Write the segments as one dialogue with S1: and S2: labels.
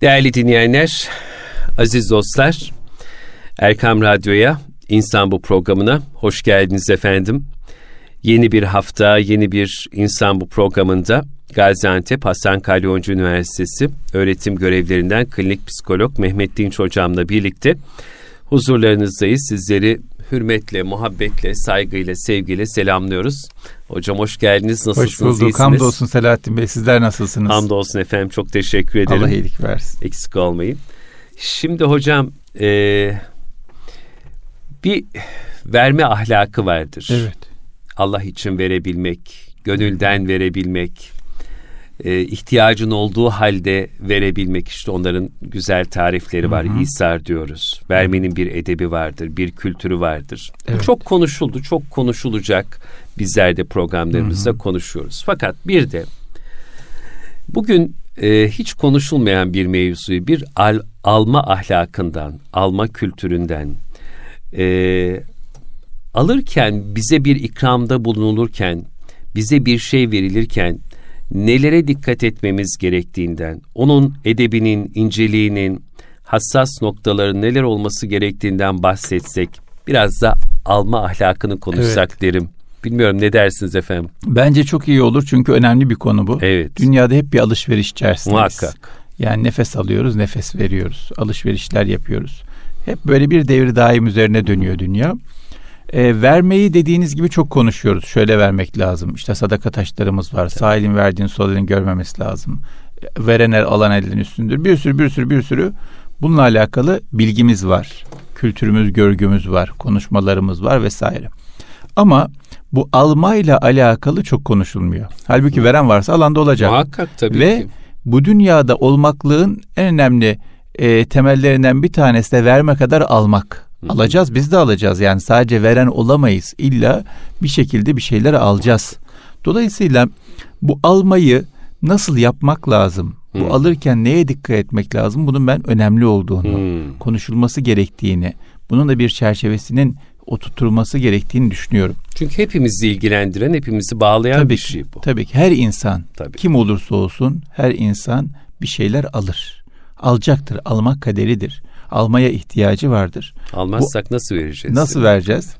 S1: Değerli dinleyenler, aziz dostlar, Erkam Radyo'ya, İnsan Bu programına hoş geldiniz efendim. Yeni bir hafta, yeni bir İnsan Bu programında Gaziantep Hasan Kalyoncu Üniversitesi öğretim görevlerinden klinik psikolog Mehmet Dinç hocamla birlikte huzurlarınızdayız. Sizleri hürmetle, muhabbetle, saygıyla, sevgiyle selamlıyoruz. Hocam hoş geldiniz. Nasılsınız?
S2: Hoş bulduk. İyisiniz? Hamdolsun Selahattin Bey. Sizler nasılsınız?
S1: Hamdolsun efendim. Çok teşekkür ederim.
S2: Allah iyilik versin.
S1: Eksik olmayın. Şimdi hocam e, bir verme ahlakı vardır.
S2: Evet.
S1: Allah için verebilmek, gönülden verebilmek, e, ihtiyacın olduğu halde verebilmek işte onların güzel tarifleri var. Hı İsar diyoruz. Vermenin bir edebi vardır, bir kültürü vardır. Evet. Bu çok konuşuldu, çok konuşulacak. Bizler de programlarımızda hı hı. konuşuyoruz. Fakat bir de bugün e, hiç konuşulmayan bir mevzuyu bir al, alma ahlakından, alma kültüründen, e, alırken bize bir ikramda bulunulurken, bize bir şey verilirken nelere dikkat etmemiz gerektiğinden, onun edebinin, inceliğinin, hassas noktaları neler olması gerektiğinden bahsetsek, biraz da alma ahlakını konuşsak evet. derim. Bilmiyorum ne dersiniz efendim?
S2: Bence çok iyi olur çünkü önemli bir konu bu.
S1: Evet.
S2: Dünyada hep bir alışveriş içerisindeyiz.
S1: Muhakkak.
S2: Yani nefes alıyoruz, nefes veriyoruz. Alışverişler yapıyoruz. Hep böyle bir devri daim üzerine dönüyor dünya. E, vermeyi dediğiniz gibi çok konuşuyoruz. Şöyle vermek lazım. İşte sadaka taşlarımız var. Sağ elin verdiğini sol elin görmemesi lazım. Veren el alan elin üstündür. Bir sürü bir sürü bir sürü bununla alakalı bilgimiz var. Kültürümüz, görgümüz var. Konuşmalarımız var vesaire. Ama bu almayla alakalı çok konuşulmuyor. Halbuki veren varsa alanda olacak.
S1: Muhakkak tabii
S2: Ve
S1: ki.
S2: bu dünyada olmaklığın en önemli e, temellerinden bir tanesi de verme kadar almak. Alacağız biz de alacağız yani sadece veren olamayız illa bir şekilde bir şeyler alacağız. Dolayısıyla bu almayı nasıl yapmak lazım? Bu hmm. alırken neye dikkat etmek lazım? Bunun ben önemli olduğunu, hmm. konuşulması gerektiğini, bunun da bir çerçevesinin oturtulması gerektiğini düşünüyorum.
S1: Çünkü hepimizi ilgilendiren, hepimizi bağlayan
S2: tabii
S1: bir şey bu.
S2: Tabii ki her insan, tabii. kim olursa olsun her insan bir şeyler alır. Alacaktır, almak kaderidir almaya ihtiyacı vardır.
S1: Almazsak bu, nasıl vereceğiz?
S2: Nasıl vereceğiz?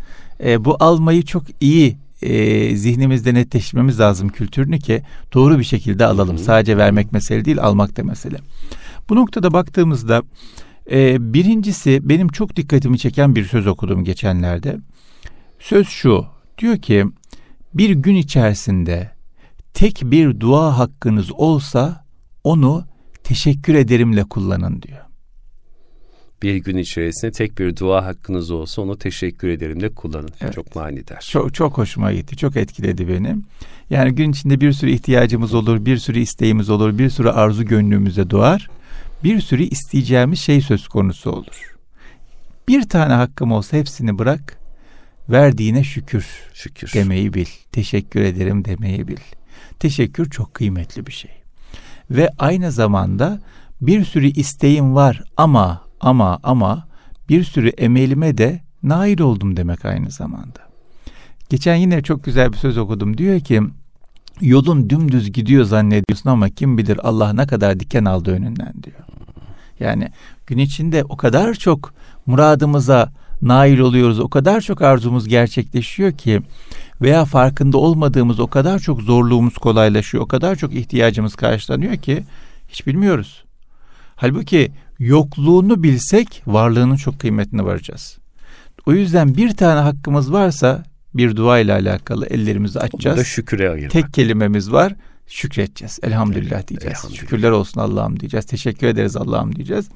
S2: E, bu almayı çok iyi e, zihnimizde netleştirmemiz lazım kültürünü ki doğru bir şekilde alalım. Hı-hı. Sadece vermek mesele değil, almak da mesele. Bu noktada baktığımızda e, birincisi benim çok dikkatimi çeken bir söz okudum geçenlerde. Söz şu, diyor ki bir gün içerisinde tek bir dua hakkınız olsa onu teşekkür ederimle kullanın diyor
S1: bir gün içerisinde tek bir dua hakkınız olsa onu teşekkür ederim de kullanın. Evet. Çok manidar.
S2: Çok, çok hoşuma gitti. Çok etkiledi beni. Yani gün içinde bir sürü ihtiyacımız olur, bir sürü isteğimiz olur, bir sürü arzu gönlümüze doğar. Bir sürü isteyeceğimiz şey söz konusu olur. Bir tane hakkım olsa hepsini bırak, verdiğine şükür,
S1: şükür
S2: demeyi bil. Teşekkür ederim demeyi bil. Teşekkür çok kıymetli bir şey. Ve aynı zamanda bir sürü isteğim var ama ama ama bir sürü emelime de nail oldum demek aynı zamanda. Geçen yine çok güzel bir söz okudum. Diyor ki yolun dümdüz gidiyor zannediyorsun ama kim bilir Allah ne kadar diken aldı önünden diyor. Yani gün içinde o kadar çok muradımıza nail oluyoruz, o kadar çok arzumuz gerçekleşiyor ki veya farkında olmadığımız o kadar çok zorluğumuz kolaylaşıyor, o kadar çok ihtiyacımız karşılanıyor ki hiç bilmiyoruz. Halbuki yokluğunu bilsek varlığının çok kıymetine varacağız. O yüzden bir tane hakkımız varsa bir dua ile alakalı ellerimizi açacağız.
S1: Bu da şüküre ayırmak.
S2: Tek kelimemiz var. Şükredeceğiz. Elhamdülillah diyeceğiz. Elhamdülillah. Şükürler olsun Allah'ım diyeceğiz. Teşekkür ederiz Allah'ım diyeceğiz.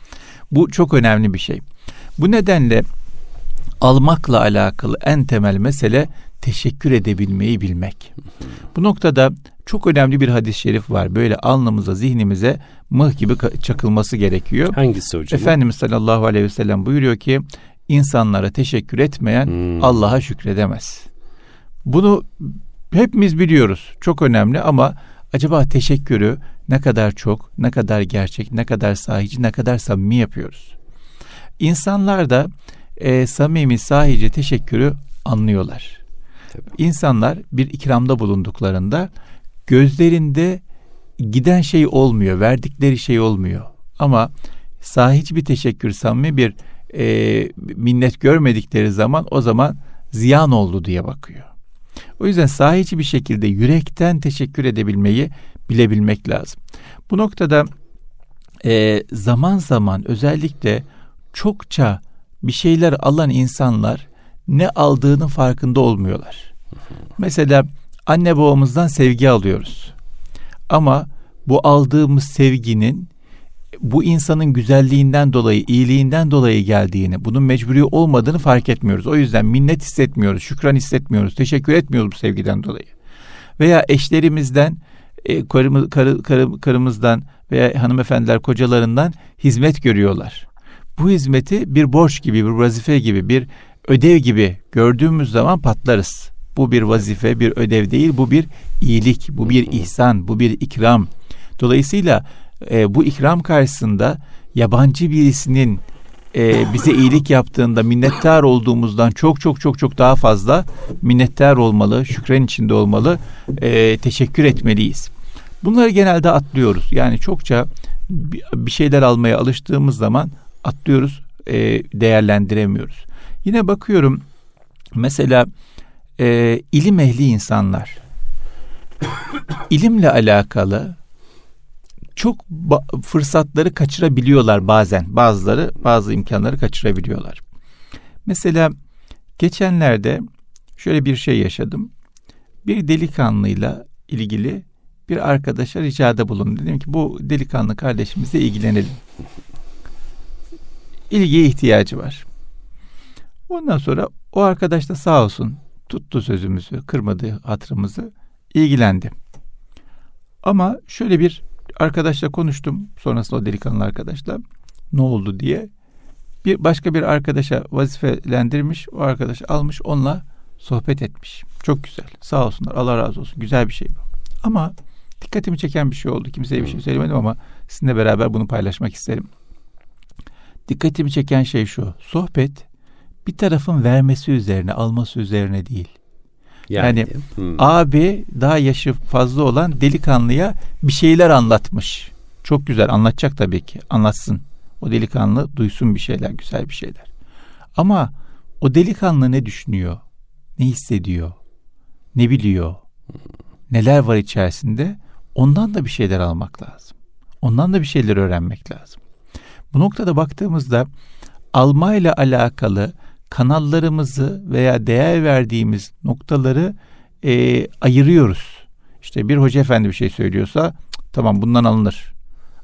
S2: Bu çok önemli bir şey. Bu nedenle almakla alakalı en temel mesele teşekkür edebilmeyi bilmek. Bu noktada çok önemli bir hadis-i şerif var. Böyle alnımıza, zihnimize mıh gibi çakılması gerekiyor.
S1: Hangisi hocam?
S2: Efendimiz sallallahu aleyhi ve sellem buyuruyor ki insanlara teşekkür etmeyen hmm. Allah'a şükredemez. Bunu hepimiz biliyoruz. Çok önemli ama acaba teşekkürü ne kadar çok, ne kadar gerçek, ne kadar sahici, ne kadar samimi yapıyoruz? İnsanlar da e, samimi, sahici teşekkürü anlıyorlar. Tabii. İnsanlar bir ikramda bulunduklarında gözlerinde giden şey olmuyor, verdikleri şey olmuyor. Ama sahici bir teşekkür, samimi bir e, minnet görmedikleri zaman o zaman ziyan oldu diye bakıyor. O yüzden sahici bir şekilde yürekten teşekkür edebilmeyi bilebilmek lazım. Bu noktada e, zaman zaman özellikle çokça bir şeyler alan insanlar ne aldığının farkında olmuyorlar. Mesela anne babamızdan sevgi alıyoruz. Ama bu aldığımız sevginin bu insanın güzelliğinden dolayı, iyiliğinden dolayı geldiğini, bunun mecburi olmadığını fark etmiyoruz. O yüzden minnet hissetmiyoruz, şükran hissetmiyoruz, teşekkür etmiyoruz bu sevgiden dolayı. Veya eşlerimizden, e, karımız, karı, karı, karımızdan veya hanımefendiler kocalarından hizmet görüyorlar. Bu hizmeti bir borç gibi, bir vazife gibi, bir ödev gibi gördüğümüz zaman patlarız. Bu bir vazife, bir ödev değil, bu bir iyilik, bu bir ihsan, bu bir ikram. Dolayısıyla e, bu ikram karşısında yabancı birisinin e, bize iyilik yaptığında minnettar olduğumuzdan çok çok çok çok daha fazla minnettar olmalı, şükran içinde olmalı, e, teşekkür etmeliyiz. Bunları genelde atlıyoruz. Yani çokça bir şeyler almaya alıştığımız zaman atlıyoruz, e, değerlendiremiyoruz. Yine bakıyorum mesela e, ilim ehli insanlar ilimle alakalı çok fırsatları kaçırabiliyorlar bazen. Bazıları bazı imkanları kaçırabiliyorlar. Mesela geçenlerde şöyle bir şey yaşadım. Bir delikanlıyla ilgili bir arkadaşa ricada bulundum. Dedim ki bu delikanlı kardeşimizle ilgilenelim. İlgiye ihtiyacı var. Ondan sonra o arkadaş da sağ olsun tuttu sözümüzü, kırmadı hatırımızı, ilgilendi. Ama şöyle bir arkadaşla konuştum. Sonrasında o delikanlı arkadaşla ne oldu diye. Bir başka bir arkadaşa vazifelendirmiş. O arkadaş almış onunla sohbet etmiş. Çok güzel. Sağ olsunlar. Allah razı olsun. Güzel bir şey bu. Ama dikkatimi çeken bir şey oldu. Kimseye bir şey söylemedim ama sizinle beraber bunu paylaşmak isterim. Dikkatimi çeken şey şu. Sohbet bir tarafın vermesi üzerine, alması üzerine değil. Yani, yani hmm. abi daha yaşı fazla olan delikanlıya bir şeyler anlatmış. Çok güzel anlatacak tabii ki. Anlatsın. O delikanlı duysun bir şeyler, güzel bir şeyler. Ama o delikanlı ne düşünüyor? Ne hissediyor? Ne biliyor? Neler var içerisinde? Ondan da bir şeyler almak lazım. Ondan da bir şeyler öğrenmek lazım. Bu noktada baktığımızda almayla alakalı kanallarımızı veya değer verdiğimiz noktaları e, ayırıyoruz. İşte bir hoca efendi bir şey söylüyorsa tamam bundan alınır.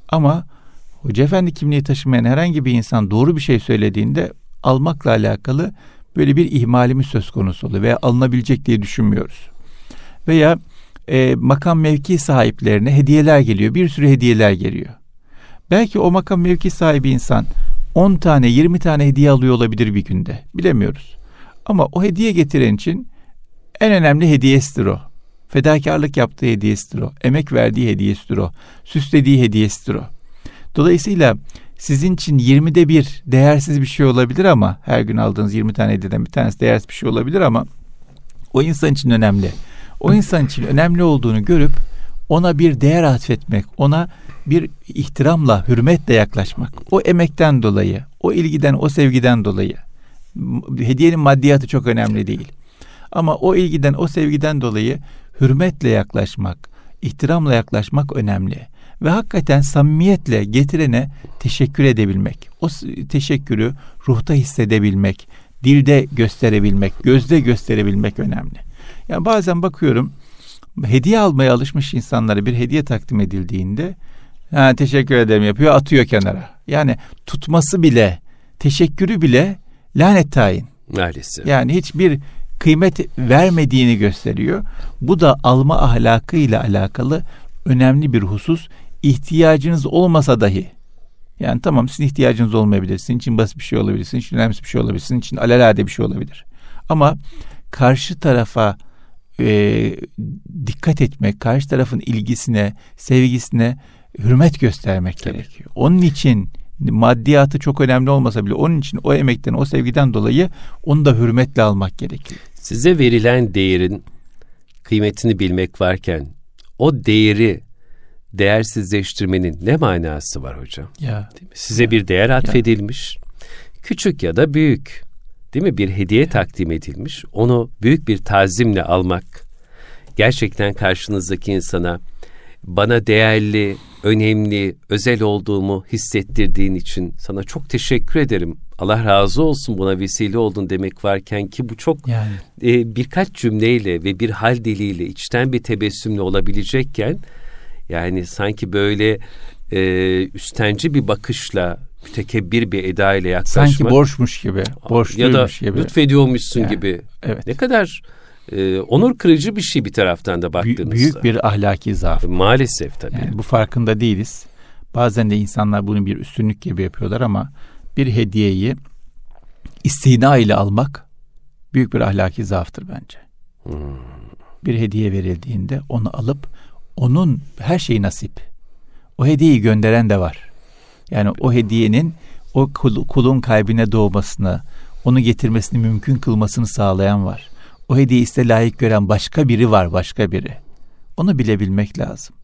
S2: Ama hoca efendi kimliği taşımayan herhangi bir insan doğru bir şey söylediğinde almakla alakalı böyle bir ihmalimiz söz konusu oluyor veya alınabilecek diye düşünmüyoruz. Veya e, makam mevki sahiplerine hediyeler geliyor. Bir sürü hediyeler geliyor. Belki o makam mevki sahibi insan 10 tane 20 tane hediye alıyor olabilir bir günde. Bilemiyoruz. Ama o hediye getiren için en önemli hediyesidir o. Fedakarlık yaptığı hediyesidir o. Emek verdiği hediyesidir o. Süslediği hediyesidir o. Dolayısıyla sizin için 20'de bir değersiz bir şey olabilir ama her gün aldığınız 20 tane hediyeden bir tanesi değersiz bir şey olabilir ama o insan için önemli. O insan için önemli olduğunu görüp ona bir değer atfetmek, ona bir ihtiramla, hürmetle yaklaşmak. O emekten dolayı, o ilgiden, o sevgiden dolayı. Hediyenin maddiyatı çok önemli değil. Ama o ilgiden, o sevgiden dolayı hürmetle yaklaşmak, ihtiramla yaklaşmak önemli. Ve hakikaten samimiyetle getirene teşekkür edebilmek. O teşekkürü ruhta hissedebilmek, dilde gösterebilmek, gözde gösterebilmek önemli. Yani bazen bakıyorum hediye almaya alışmış insanlara bir hediye takdim edildiğinde ha, teşekkür ederim yapıyor atıyor kenara. Yani tutması bile teşekkürü bile lanet tayin.
S1: Maalesef.
S2: Yani hiçbir kıymet vermediğini gösteriyor. Bu da alma ahlakıyla alakalı önemli bir husus. İhtiyacınız olmasa dahi yani tamam sizin ihtiyacınız olmayabilir. Sizin için basit bir şey olabilir. Sizin için önemli bir şey olabilir. Sizin için alelade bir şey olabilir. Ama karşı tarafa e, dikkat etmek, karşı tarafın ilgisine, sevgisine hürmet göstermek Tabii. gerekiyor. Onun için maddiyatı çok önemli olmasa bile onun için o emekten, o sevgiden dolayı onu da hürmetle almak gerekiyor.
S1: Size verilen değerin kıymetini bilmek varken o değeri değersizleştirmenin ne manası var hocam?
S2: Ya.
S1: Size ya. bir değer atfedilmiş. Ya. Küçük ya da büyük. Değil mi? Bir hediye ya. takdim edilmiş. Onu büyük bir tazimle almak gerçekten karşınızdaki insana bana değerli, önemli, özel olduğumu hissettirdiğin için sana çok teşekkür ederim. Allah razı olsun buna vesile oldun demek varken ki bu çok yani. e, birkaç cümleyle ve bir hal diliyle içten bir tebessümle olabilecekken yani sanki böyle e, üstenci bir bakışla mütekebbir bir eda ile yaklaşmak.
S2: Sanki borçmuş gibi, borçluymuş
S1: ya
S2: da
S1: gibi. lütfediyormuşsun yani, gibi. Evet. Ne kadar e, onur kırıcı bir şey bir taraftan da baktığınızda.
S2: Büyük bir ahlaki zaaf.
S1: Maalesef tabii.
S2: Yani bu farkında değiliz. Bazen de insanlar bunu bir üstünlük gibi yapıyorlar ama bir hediyeyi istina ile almak büyük bir ahlaki zaaftır bence. Hmm. Bir hediye verildiğinde onu alıp onun her şeyi nasip. O hediyeyi gönderen de var. Yani o hediyenin o kulun kalbine doğmasını, onu getirmesini mümkün kılmasını sağlayan var. O hediyeyi ise layık gören başka biri var, başka biri. Onu bilebilmek lazım.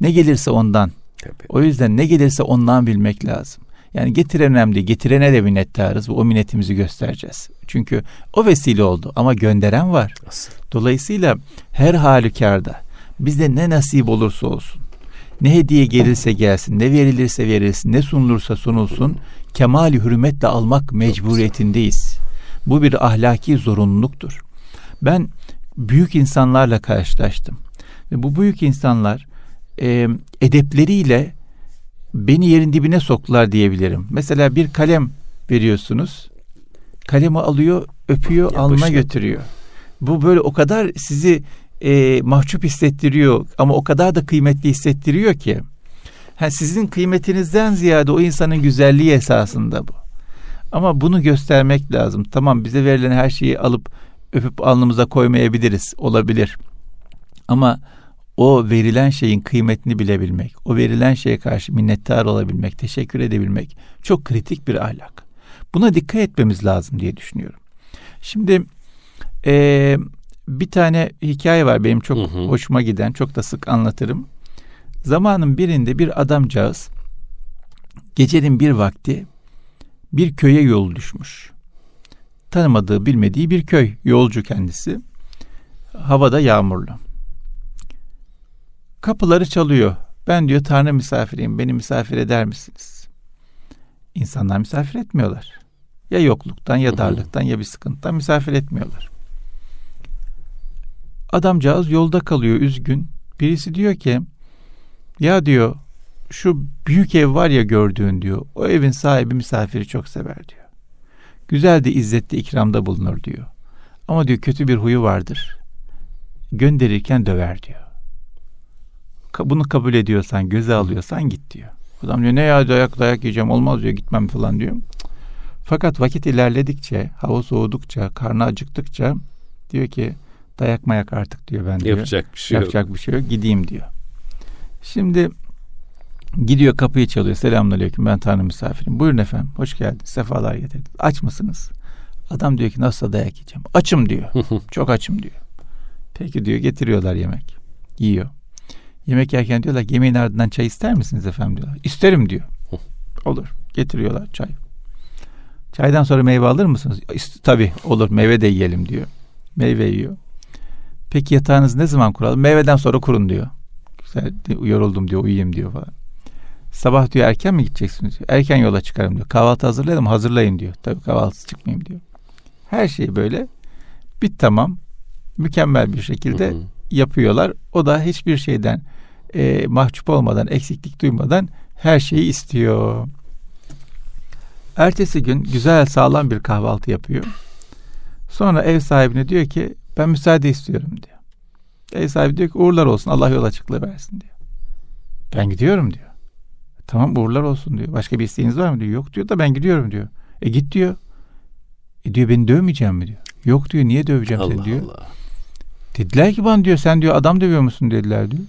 S2: Ne gelirse ondan. Tabii. O yüzden ne gelirse ondan bilmek lazım. Yani getiren önemli, getirene de minnettarız ve o minnetimizi göstereceğiz. Çünkü o vesile oldu ama gönderen var. Asıl. Dolayısıyla her halükarda bizde ne nasip olursa olsun, ne hediye gelirse gelsin, ne verilirse verilsin, ne sunulursa sunulsun, kemali hürmetle almak mecburiyetindeyiz. Bu bir ahlaki zorunluluktur. Ben büyük insanlarla karşılaştım. Ve bu büyük insanlar e, edepleriyle beni yerin dibine soktular diyebilirim. Mesela bir kalem veriyorsunuz. Kalemi alıyor, öpüyor, Yapışıyor. alnına götürüyor. Bu böyle o kadar sizi e, mahcup hissettiriyor ama o kadar da kıymetli hissettiriyor ki. Ha, sizin kıymetinizden ziyade o insanın güzelliği esasında bu. Ama bunu göstermek lazım. Tamam bize verilen her şeyi alıp öpüp alnımıza koymayabiliriz. Olabilir. Ama o verilen şeyin kıymetini bilebilmek, o verilen şeye karşı minnettar olabilmek, teşekkür edebilmek çok kritik bir ahlak. Buna dikkat etmemiz lazım diye düşünüyorum. Şimdi e, bir tane hikaye var benim çok hı hı. hoşuma giden, çok da sık anlatırım. Zamanın birinde bir adamcağız gecenin bir vakti bir köye yol düşmüş. Tanımadığı, bilmediği bir köy, yolcu kendisi. Havada yağmurlu. Kapıları çalıyor. Ben diyor Tanrı misafiriyim. Beni misafir eder misiniz? İnsanlar misafir etmiyorlar. Ya yokluktan ya darlıktan ya bir sıkıntıdan misafir etmiyorlar. Adamcağız yolda kalıyor üzgün. Birisi diyor ki ya diyor şu büyük ev var ya gördüğün diyor. O evin sahibi misafiri çok sever diyor. Güzel de izzetli ikramda bulunur diyor. Ama diyor kötü bir huyu vardır. Gönderirken döver diyor bunu kabul ediyorsan, göze alıyorsan git diyor. Adam diyor ne ya dayak dayak yiyeceğim olmaz diyor gitmem falan diyor. Fakat vakit ilerledikçe, hava soğudukça, karnı acıktıkça diyor ki dayak mayak artık diyor ben diyor.
S1: Yapacak bir şey
S2: Yapacak yok. bir şey yok gideyim diyor. Şimdi gidiyor kapıyı çalıyor. Selamünaleyküm ben Tanrı misafirim. Buyurun efendim hoş geldiniz. Sefalar getirdiniz. Aç mısınız? Adam diyor ki nasıl dayak yiyeceğim? Açım diyor. Çok açım diyor. Peki diyor getiriyorlar yemek. Yiyor. Yemek yerken diyorlar yemeğin ardından çay ister misiniz efendim diyorlar. İsterim diyor. Olur. Getiriyorlar çay. Çaydan sonra meyve alır mısınız? Tabii olur meyve de yiyelim diyor. Meyve yiyor. Peki yatağınız ne zaman kuralım? Meyveden sonra kurun diyor. Güzel, yoruldum diyor uyuyayım diyor falan. Sabah diyor erken mi gideceksiniz? Diyor. Erken yola çıkarım diyor. Kahvaltı hazırlayalım hazırlayın diyor. Tabii kahvaltısı çıkmayayım diyor. Her şey böyle bit tamam mükemmel bir şekilde hı hı. yapıyorlar. O da hiçbir şeyden e, mahcup olmadan, eksiklik duymadan her şeyi istiyor. Ertesi gün güzel sağlam bir kahvaltı yapıyor. Sonra ev sahibine diyor ki ben müsaade istiyorum diyor. Ev sahibi diyor ki uğurlar olsun Allah yol açıklığı versin diyor. Ben gidiyorum diyor. Tamam uğurlar olsun diyor. Başka bir isteğiniz var mı diyor. Yok diyor da ben gidiyorum diyor. E git diyor. E diyor beni dövmeyeceğim mi diyor. Yok diyor niye döveceğim Allah seni diyor. Allah. Dediler ki bana diyor sen diyor adam dövüyor musun dediler diyor.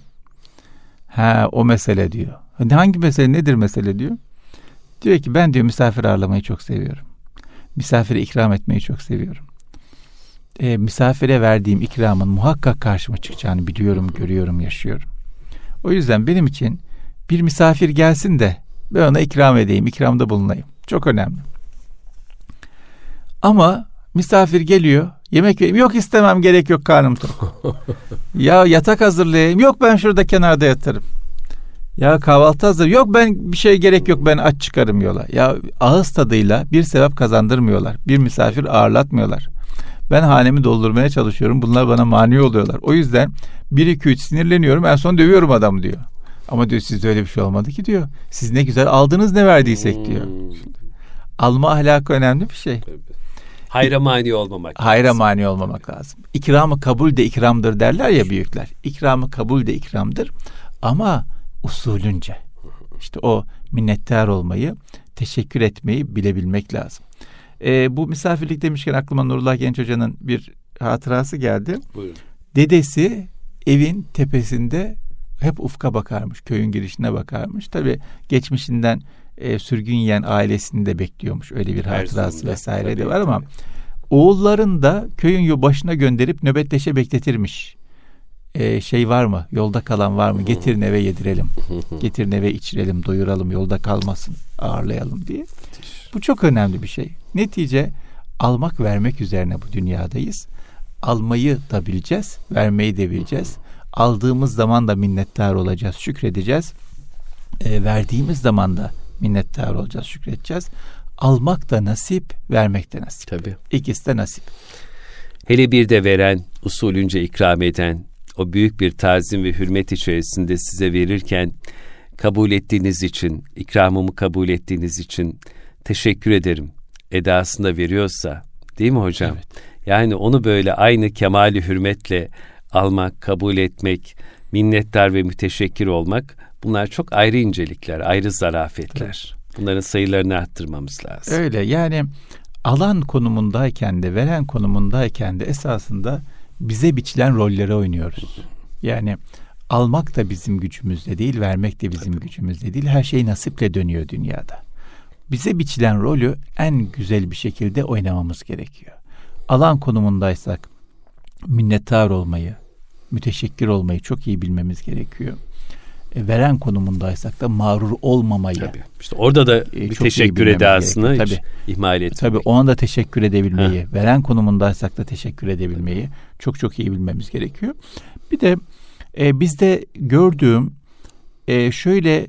S2: Ha o mesele diyor. Hangi mesele nedir mesele diyor. Diyor ki ben diyor misafir ağırlamayı çok seviyorum. Misafire ikram etmeyi çok seviyorum. E, misafire verdiğim ikramın muhakkak karşıma çıkacağını biliyorum, görüyorum, yaşıyorum. O yüzden benim için bir misafir gelsin de ben ona ikram edeyim, ikramda bulunayım. Çok önemli. Ama misafir geliyor, yemek vereyim. Yok istemem, gerek yok karnım tok. ya yatak hazırlayayım. Yok ben şurada kenarda yatarım. Ya kahvaltı hazır. Yok ben bir şey gerek yok ben aç çıkarım yola. Ya ağız tadıyla bir sevap kazandırmıyorlar. Bir misafir ağırlatmıyorlar. Ben hanemi doldurmaya çalışıyorum. Bunlar bana mani oluyorlar. O yüzden 1 2 3 sinirleniyorum. En son dövüyorum adam diyor. Ama diyor sizde öyle bir şey olmadı ki diyor. Siz ne güzel aldınız ne verdiysek diyor. Hmm. Alma ahlakı önemli bir şey.
S1: Hayra mani olmamak
S2: Hayra lazım. mani olmamak lazım. İkramı kabul de ikramdır derler ya büyükler. İkramı kabul de ikramdır. Ama usulünce. İşte o minnettar olmayı, teşekkür etmeyi bilebilmek lazım. E, bu misafirlik demişken aklıma Nurullah Genç Hoca'nın bir hatırası geldi. Buyurun. Dedesi evin tepesinde hep ufka bakarmış, köyün girişine bakarmış. Tabii geçmişinden e, sürgün yiyen ailesini de bekliyormuş. Öyle bir hatırası vesaire de var ama oğulların da köyün başına gönderip nöbetleşe bekletirmiş e, şey var mı? Yolda kalan var mı? Getirin eve yedirelim. Getirin eve içirelim, doyuralım, yolda kalmasın, ağırlayalım diye. Bu çok önemli bir şey. Netice almak vermek üzerine bu dünyadayız. Almayı da bileceğiz, vermeyi de bileceğiz. Aldığımız zaman da minnettar olacağız, şükredeceğiz. E, verdiğimiz zaman da minnettar olacağız, şükredeceğiz. Almak da nasip, vermek de nasip.
S1: Tabii.
S2: İkisi de nasip.
S1: Hele bir de veren, usulünce ikram eden, o büyük bir tazim ve hürmet içerisinde size verirken kabul ettiğiniz için, ikramımı kabul ettiğiniz için teşekkür ederim edasında veriyorsa değil mi hocam? Evet. Yani onu böyle aynı kemali hürmetle almak, kabul etmek, minnettar ve müteşekkir olmak bunlar çok ayrı incelikler, ayrı zarafetler. Evet. Bunların sayılarını arttırmamız lazım.
S2: Öyle yani alan konumundayken de veren konumundayken de esasında bize biçilen rolleri oynuyoruz. Yani almak da bizim gücümüzde değil, vermek de bizim gücümüzde değil. Her şey nasiple dönüyor dünyada. Bize biçilen rolü en güzel bir şekilde oynamamız gerekiyor. Alan konumundaysak minnettar olmayı, müteşekkir olmayı çok iyi bilmemiz gerekiyor. E, veren konumundaysak da mağrur olmamayı.
S1: Tabii. İşte orada da e, bir teşekkür edasını tabii. ihmal etmemek.
S2: Tabii ona da teşekkür edebilmeyi, ha. veren konumundaysak da teşekkür edebilmeyi çok çok iyi bilmemiz gerekiyor. Bir de e, bizde gördüğüm e, şöyle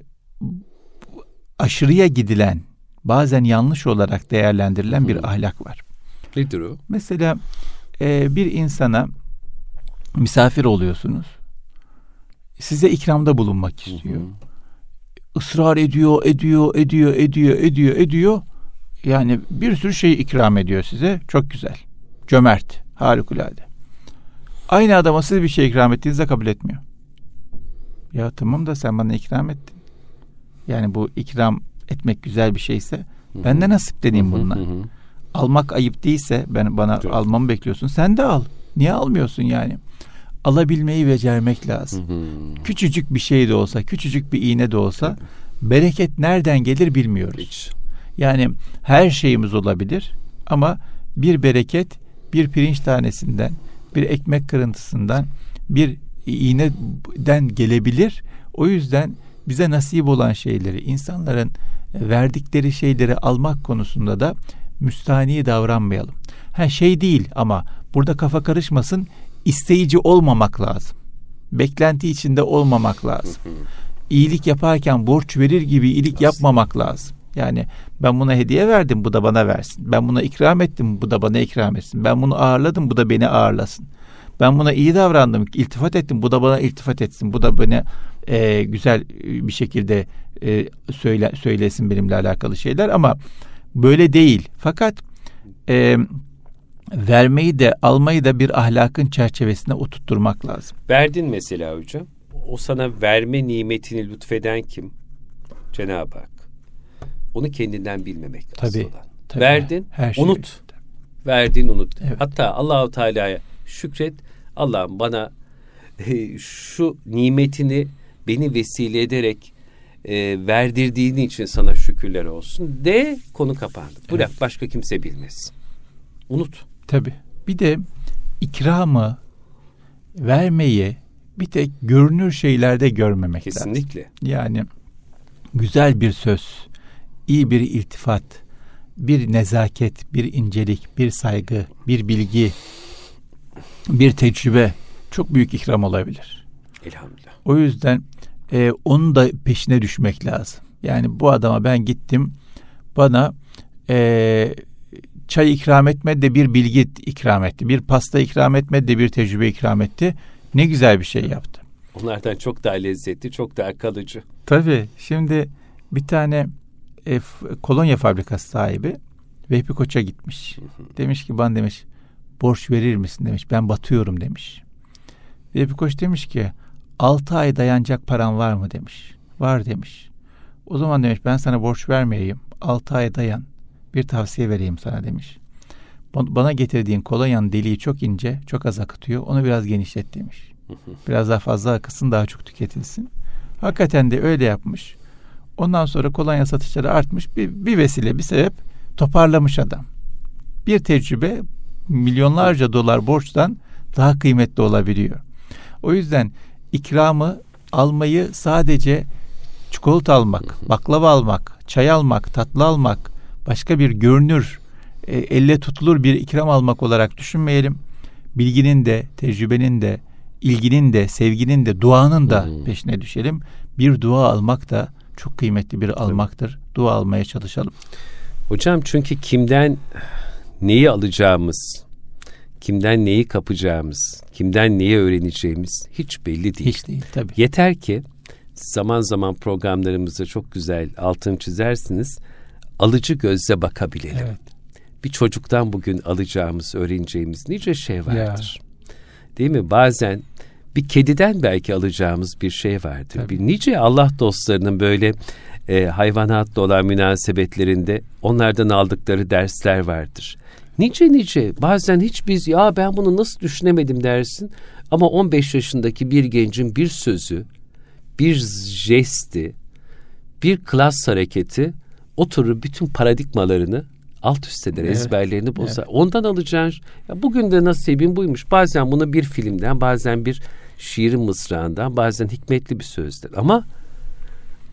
S2: aşırıya gidilen, bazen yanlış olarak değerlendirilen bir ahlak var.
S1: Nedir o?
S2: Mesela e, bir insana misafir oluyorsunuz size ikramda bulunmak istiyor. Hı hı. Israr ediyor, ediyor, ediyor, ediyor, ediyor, ediyor. Yani bir sürü şey ikram ediyor size. Çok güzel. Cömert, harikulade. Aynı adama siz bir şey ikram ettiğinizde kabul etmiyor. Ya tamam da sen bana ikram ettin. Yani bu ikram etmek güzel bir şeyse Hı-hı. ben de nasip dediğim bunlar. Almak ayıp değilse ben bana Çok. almamı bekliyorsun. Sen de al. Niye almıyorsun yani? alabilmeyi becermek lazım. Hı hı. Küçücük bir şey de olsa, küçücük bir iğne de olsa Tabii. bereket nereden gelir bilmiyoruz. Hiç. Yani her şeyimiz olabilir ama bir bereket bir pirinç tanesinden, bir ekmek kırıntısından, bir iğneden gelebilir. O yüzden bize nasip olan şeyleri, insanların verdikleri şeyleri almak konusunda da müstani davranmayalım. Ha şey değil ama burada kafa karışmasın isteyici olmamak lazım. Beklenti içinde olmamak lazım. İyilik yaparken borç verir gibi iyilik yapmamak lazım. Yani ben buna hediye verdim bu da bana versin. Ben buna ikram ettim bu da bana ikram etsin. Ben bunu ağırladım bu da beni ağırlasın. Ben buna iyi davrandım, iltifat ettim. Bu da bana iltifat etsin. Bu da bana e, güzel bir şekilde e, söyle söylesin benimle alakalı şeyler ama böyle değil. Fakat e, vermeyi de almayı da bir ahlakın çerçevesine oturtturmak lazım.
S1: Verdin mesela hocam. O sana verme nimetini lütfeden kim? Cenab-ı Hak. Onu kendinden bilmemek
S2: tabii,
S1: Tabii, Verdin, her şey. unut. Verdin, unut. Evet. Hatta Allahu Teala'ya şükret. Allah'ım bana şu nimetini beni vesile ederek e, verdirdiğin için sana şükürler olsun de konu kapandı. Bırak evet. başka kimse bilmesin. Unut.
S2: Tabi. Bir de ikramı vermeyi bir tek görünür şeylerde görmemek
S1: Kesinlikle.
S2: lazım. Yani güzel bir söz, iyi bir iltifat, bir nezaket, bir incelik, bir saygı, bir bilgi, bir tecrübe çok büyük ikram olabilir.
S1: Elhamdülillah.
S2: O yüzden e, onun da peşine düşmek lazım. Yani bu adama ben gittim bana e, çay ikram etmedi de bir bilgi ikram etti. Bir pasta ikram etmedi de bir tecrübe ikram etti. Ne güzel bir şey yaptı.
S1: Onlardan çok daha lezzetli, çok daha kalıcı.
S2: Tabii. Şimdi bir tane e, kolonya fabrikası sahibi Vehbi Koç'a gitmiş. Demiş ki bana demiş borç verir misin demiş. Ben batıyorum demiş. Vehbi Koç demiş ki 6 ay dayanacak paran var mı demiş. Var demiş. O zaman demiş ben sana borç vermeyeyim. 6 ay dayan. Bir tavsiye vereyim sana demiş. Bana getirdiğin kolonyanın deliği çok ince, çok az akıtıyor. Onu biraz genişlet demiş. Biraz daha fazla akısın, daha çok tüketilsin. Hakikaten de öyle yapmış. Ondan sonra kolonya satışları artmış. Bir, bir vesile, bir sebep toparlamış adam. Bir tecrübe milyonlarca dolar borçtan daha kıymetli olabiliyor. O yüzden ikramı almayı sadece çikolata almak, baklava almak, çay almak, tatlı almak, başka bir görünür, e, elle tutulur bir ikram almak olarak düşünmeyelim. Bilginin de, tecrübenin de, ilginin de, sevginin de, duanın da hmm. peşine düşelim. Bir dua almak da çok kıymetli bir almaktır. Dua almaya çalışalım.
S1: Hocam çünkü kimden neyi alacağımız, kimden neyi kapacağımız, kimden neyi öğreneceğimiz hiç belli değil.
S2: Hiç değil tabii.
S1: Yeter ki zaman zaman programlarımızda çok güzel altını çizersiniz. Alıcı gözle bakabilelim. Evet. Bir çocuktan bugün alacağımız, öğreneceğimiz nice şey vardır. Ya. Değil mi? Bazen bir kediden belki alacağımız bir şey vardır. Tabii. Bir nice Allah dostlarının böyle e, hayvanatla olan münasebetlerinde onlardan aldıkları dersler vardır. Nice nice bazen hiç biz ya ben bunu nasıl düşünemedim dersin ama 15 yaşındaki bir gencin bir sözü, bir jesti, bir klas hareketi oturur bütün paradigmalarını alt üst eder, evet. ezberlerini bozar. Evet. Ondan alacağın, ya bugün de nasibin buymuş. Bazen bunu bir filmden, bazen bir şiirin mısrağından, bazen hikmetli bir sözden. Ama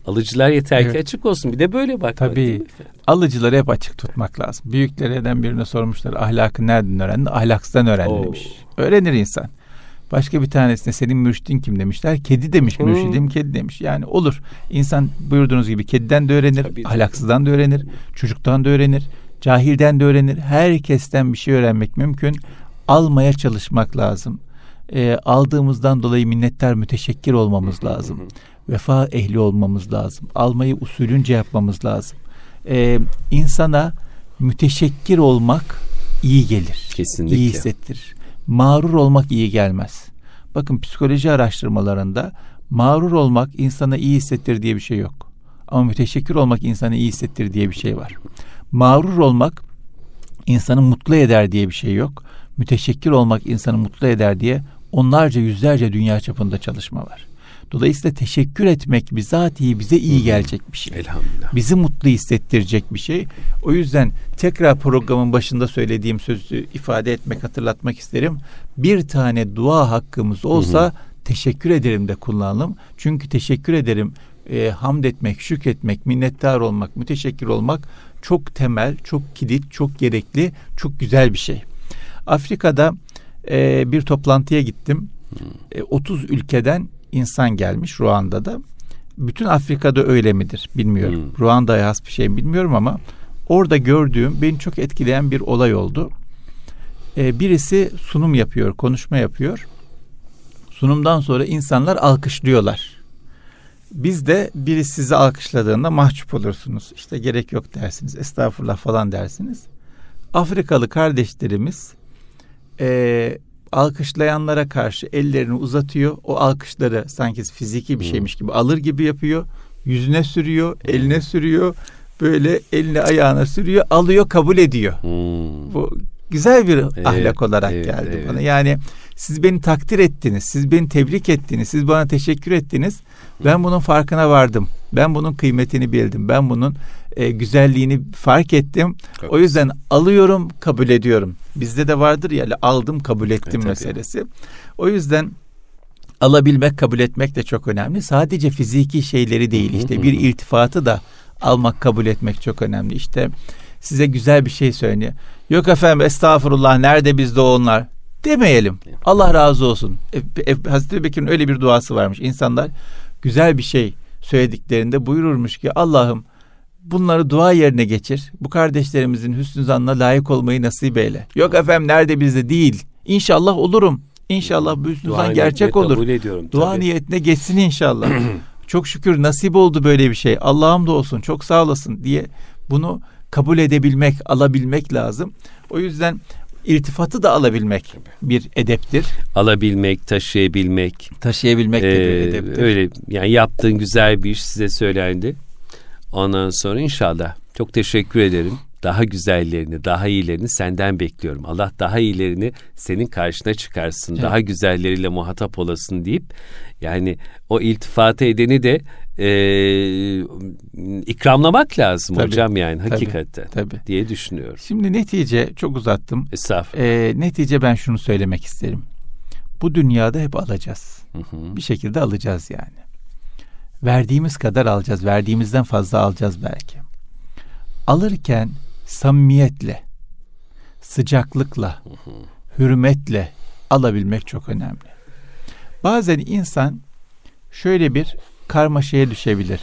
S1: alıcılar yeter ki evet. açık olsun. Bir de böyle bak.
S2: Tabii. Alıcıları hep açık tutmak lazım. Büyüklerden birine sormuşlar ahlakı nereden öğrendin? Ahlaksızdan öğrendi demiş. Öğrenir insan. Başka bir tanesine senin mürşidin kim demişler. Kedi demiş mürşidim kedi demiş. Yani olur. İnsan buyurduğunuz gibi kediden de öğrenir, Tabii, ahlaksızdan da öğrenir, çocuktan da öğrenir, cahilden de öğrenir. Herkesten bir şey öğrenmek mümkün. Almaya çalışmak lazım. E, aldığımızdan dolayı minnettar müteşekkir olmamız lazım. Vefa ehli olmamız lazım. Almayı usulünce yapmamız lazım. E, insana müteşekkir olmak iyi gelir.
S1: Kesinlikle.
S2: İyi hissettirir mağrur olmak iyi gelmez. Bakın psikoloji araştırmalarında mağrur olmak insana iyi hissettir diye bir şey yok. Ama müteşekkir olmak insana iyi hissettir diye bir şey var. Mağrur olmak insanı mutlu eder diye bir şey yok. Müteşekkir olmak insanı mutlu eder diye onlarca yüzlerce dünya çapında çalışma var. Dolayısıyla teşekkür etmek bizatihi bize iyi gelecek bir şey.
S1: Elhamdülillah.
S2: Bizi mutlu hissettirecek bir şey. O yüzden tekrar programın başında söylediğim sözü ifade etmek, hatırlatmak isterim. Bir tane dua hakkımız olsa hı hı. teşekkür ederim de kullanalım. Çünkü teşekkür ederim e, hamd etmek, şükretmek, minnettar olmak, müteşekkir olmak çok temel, çok kilit, çok gerekli, çok güzel bir şey. Afrika'da e, bir toplantıya gittim. E, 30 ülkeden insan gelmiş Ruanda'da. Bütün Afrika'da öyle midir bilmiyorum. Hmm. Ruanda'ya has bir şey bilmiyorum ama orada gördüğüm beni çok etkileyen bir olay oldu. Ee, birisi sunum yapıyor, konuşma yapıyor. Sunumdan sonra insanlar alkışlıyorlar. Biz de biri sizi alkışladığında mahcup olursunuz. İşte gerek yok dersiniz, estağfurullah falan dersiniz. Afrikalı kardeşlerimiz e, alkışlayanlara karşı ellerini uzatıyor. O alkışları sanki fiziki bir hmm. şeymiş gibi alır gibi yapıyor. Yüzüne sürüyor, eline sürüyor. Böyle eline ayağına sürüyor, alıyor, kabul ediyor. Hmm. Bu güzel bir evet, ahlak olarak evet, geldi evet. bana. Yani siz beni takdir ettiniz, siz beni tebrik ettiniz, siz bana teşekkür ettiniz. Ben bunun farkına vardım. Ben bunun kıymetini bildim. Ben bunun e, güzelliğini fark ettim. Evet. O yüzden alıyorum, kabul ediyorum. Bizde de vardır ya aldım, kabul ettim evet, meselesi. O yüzden alabilmek, kabul etmek de çok önemli. Sadece fiziki şeyleri değil işte bir iltifatı da almak, kabul etmek çok önemli. İşte size güzel bir şey söyleniyor. Yok efendim estağfurullah nerede bizde onlar demeyelim. Allah razı olsun. E, e, Hazreti Bekir'in öyle bir duası varmış. İnsanlar güzel bir şey söylediklerinde buyururmuş ki Allah'ım bunları dua yerine geçir. Bu kardeşlerimizin hüsnü zanına layık olmayı nasip eyle. Yok efendim nerede bizde değil. İnşallah olurum. İnşallah bu hüsnü zan gerçek olur. Kabul ediyorum, dua tabii. niyetine geçsin inşallah. çok şükür nasip oldu böyle bir şey. Allah'ım da olsun çok sağ olasın diye bunu kabul edebilmek, alabilmek lazım. O yüzden irtifatı da alabilmek bir edeptir.
S1: Alabilmek, taşıyabilmek.
S2: Taşıyabilmek de bir edeptir.
S1: Öyle yani yaptığın güzel bir iş size söylendi. Ondan sonra inşallah çok teşekkür ederim. Daha güzellerini, daha iyilerini senden bekliyorum. Allah daha iyilerini senin karşına çıkarsın. Evet. Daha güzelleriyle muhatap olasın deyip yani o iltifatı edeni de e, ikramlamak lazım tabii, hocam yani hakikaten tabii, tabii. diye düşünüyorum.
S2: Şimdi netice çok uzattım.
S1: Estağfurullah.
S2: E, netice ben şunu söylemek isterim. Bu dünyada hep alacağız. Hı hı. Bir şekilde alacağız yani. Verdiğimiz kadar alacağız. Verdiğimizden fazla alacağız belki. Alırken samimiyetle, sıcaklıkla, hı hı. hürmetle alabilmek çok önemli. Bazen insan şöyle bir karmaşaya düşebilir.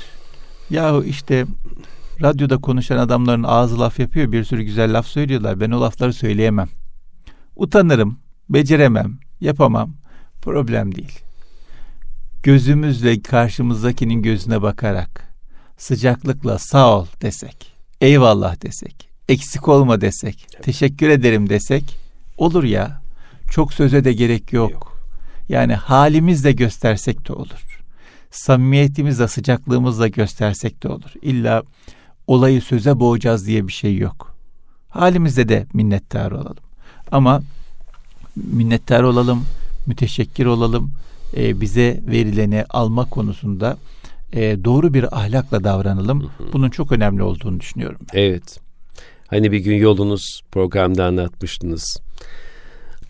S2: Yahu işte radyoda konuşan adamların ağzı laf yapıyor, bir sürü güzel laf söylüyorlar. Ben o lafları söyleyemem. Utanırım, beceremem, yapamam. Problem değil. Gözümüzle karşımızdakinin gözüne bakarak sıcaklıkla sağ ol desek, eyvallah desek, eksik olma desek, teşekkür ederim desek olur ya. Çok söze de gerek yok. yok. Yani halimizle göstersek de olur. Samimiyetimizle, sıcaklığımızla göstersek de olur. İlla olayı söze boğacağız diye bir şey yok. Halimizde de minnettar olalım. Ama minnettar olalım, müteşekkir olalım. E, bize verileni alma konusunda e, doğru bir ahlakla davranalım. Bunun çok önemli olduğunu düşünüyorum.
S1: Ben. Evet. Hani bir gün yolunuz programda anlatmıştınız.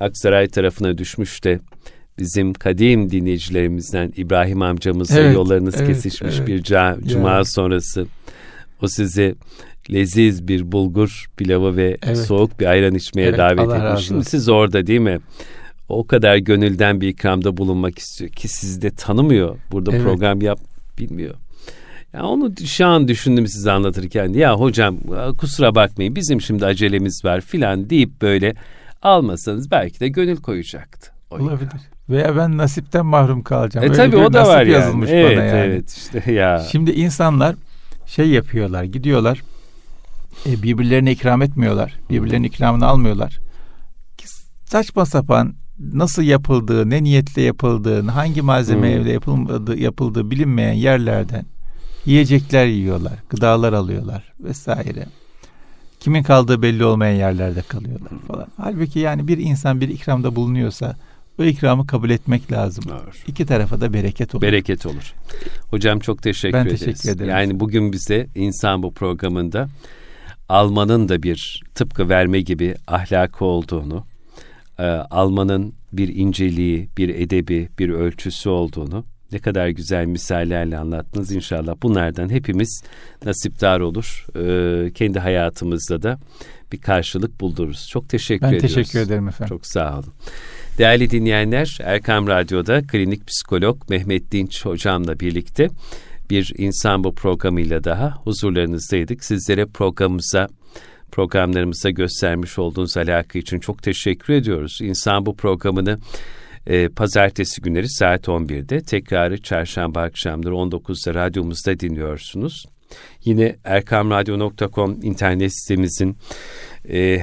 S1: Aksaray tarafına düşmüş de bizim kadim dinleyicilerimizden İbrahim amcamızla evet, yollarınız evet, kesişmiş evet. bir ca- cuma ya. sonrası. O sizi leziz bir bulgur pilavı ve evet. soğuk bir ayran içmeye evet, davet Allah etmiş. Şimdi siz orada değil mi? O kadar gönülden bir ikramda bulunmak istiyor ki sizi de tanımıyor. Burada evet. program yap bilmiyor. Ya onu şu an düşündüm size anlatırken. Ya hocam kusura bakmayın bizim şimdi acelemiz var filan deyip böyle almasanız belki de gönül koyacaktı.
S2: Olabilir. Veya ben nasipten mahrum kalacağım.
S1: E tabii o da var yazılmış yani. Evet, bana yani. Evet işte ya.
S2: Şimdi insanlar şey yapıyorlar, gidiyorlar. E, birbirlerine ikram etmiyorlar. Birbirlerinin ikramını almıyorlar. Saçma sapan nasıl yapıldığı, ne niyetle yapıldığı, hangi malzemeyle hmm. yapıldığı, yapıldığı bilinmeyen yerlerden yiyecekler yiyorlar, gıdalar alıyorlar vesaire. Kimin kaldığı belli olmayan yerlerde kalıyorlar falan. Halbuki yani bir insan bir ikramda bulunuyorsa o ikramı kabul etmek lazım. Doğru. İki tarafa da bereket olur.
S1: Bereket olur. Hocam çok teşekkür ben ederiz. Ben teşekkür ederim. Yani bugün bize insan bu programında almanın da bir tıpkı verme gibi ahlakı olduğunu, e, almanın bir inceliği, bir edebi, bir ölçüsü olduğunu ne kadar güzel misallerle anlattınız inşallah. Bunlardan hepimiz nasipdar olur. E, kendi hayatımızda da bir karşılık buldururuz. Çok teşekkür ben ediyoruz.
S2: Ben teşekkür ederim efendim.
S1: Çok sağ olun. Değerli dinleyenler, Erkam Radyo'da klinik psikolog Mehmet Dinç hocamla birlikte bir insan bu programıyla daha huzurlarınızdaydık. Sizlere programımıza programlarımıza göstermiş olduğunuz alaka için çok teşekkür ediyoruz. İnsan bu programını e, pazartesi günleri saat 11'de tekrarı çarşamba akşamları 19'da radyomuzda dinliyorsunuz. Yine erkamradyo.com internet sitemizin e,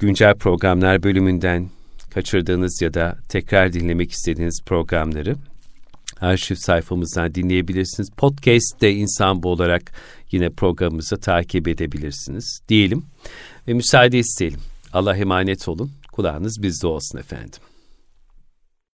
S1: güncel programlar bölümünden kaçırdığınız ya da tekrar dinlemek istediğiniz programları arşiv sayfamızdan dinleyebilirsiniz. Podcast de insan bu olarak yine programımızı takip edebilirsiniz diyelim ve müsaade isteyelim. Allah emanet olun. Kulağınız bizde olsun efendim.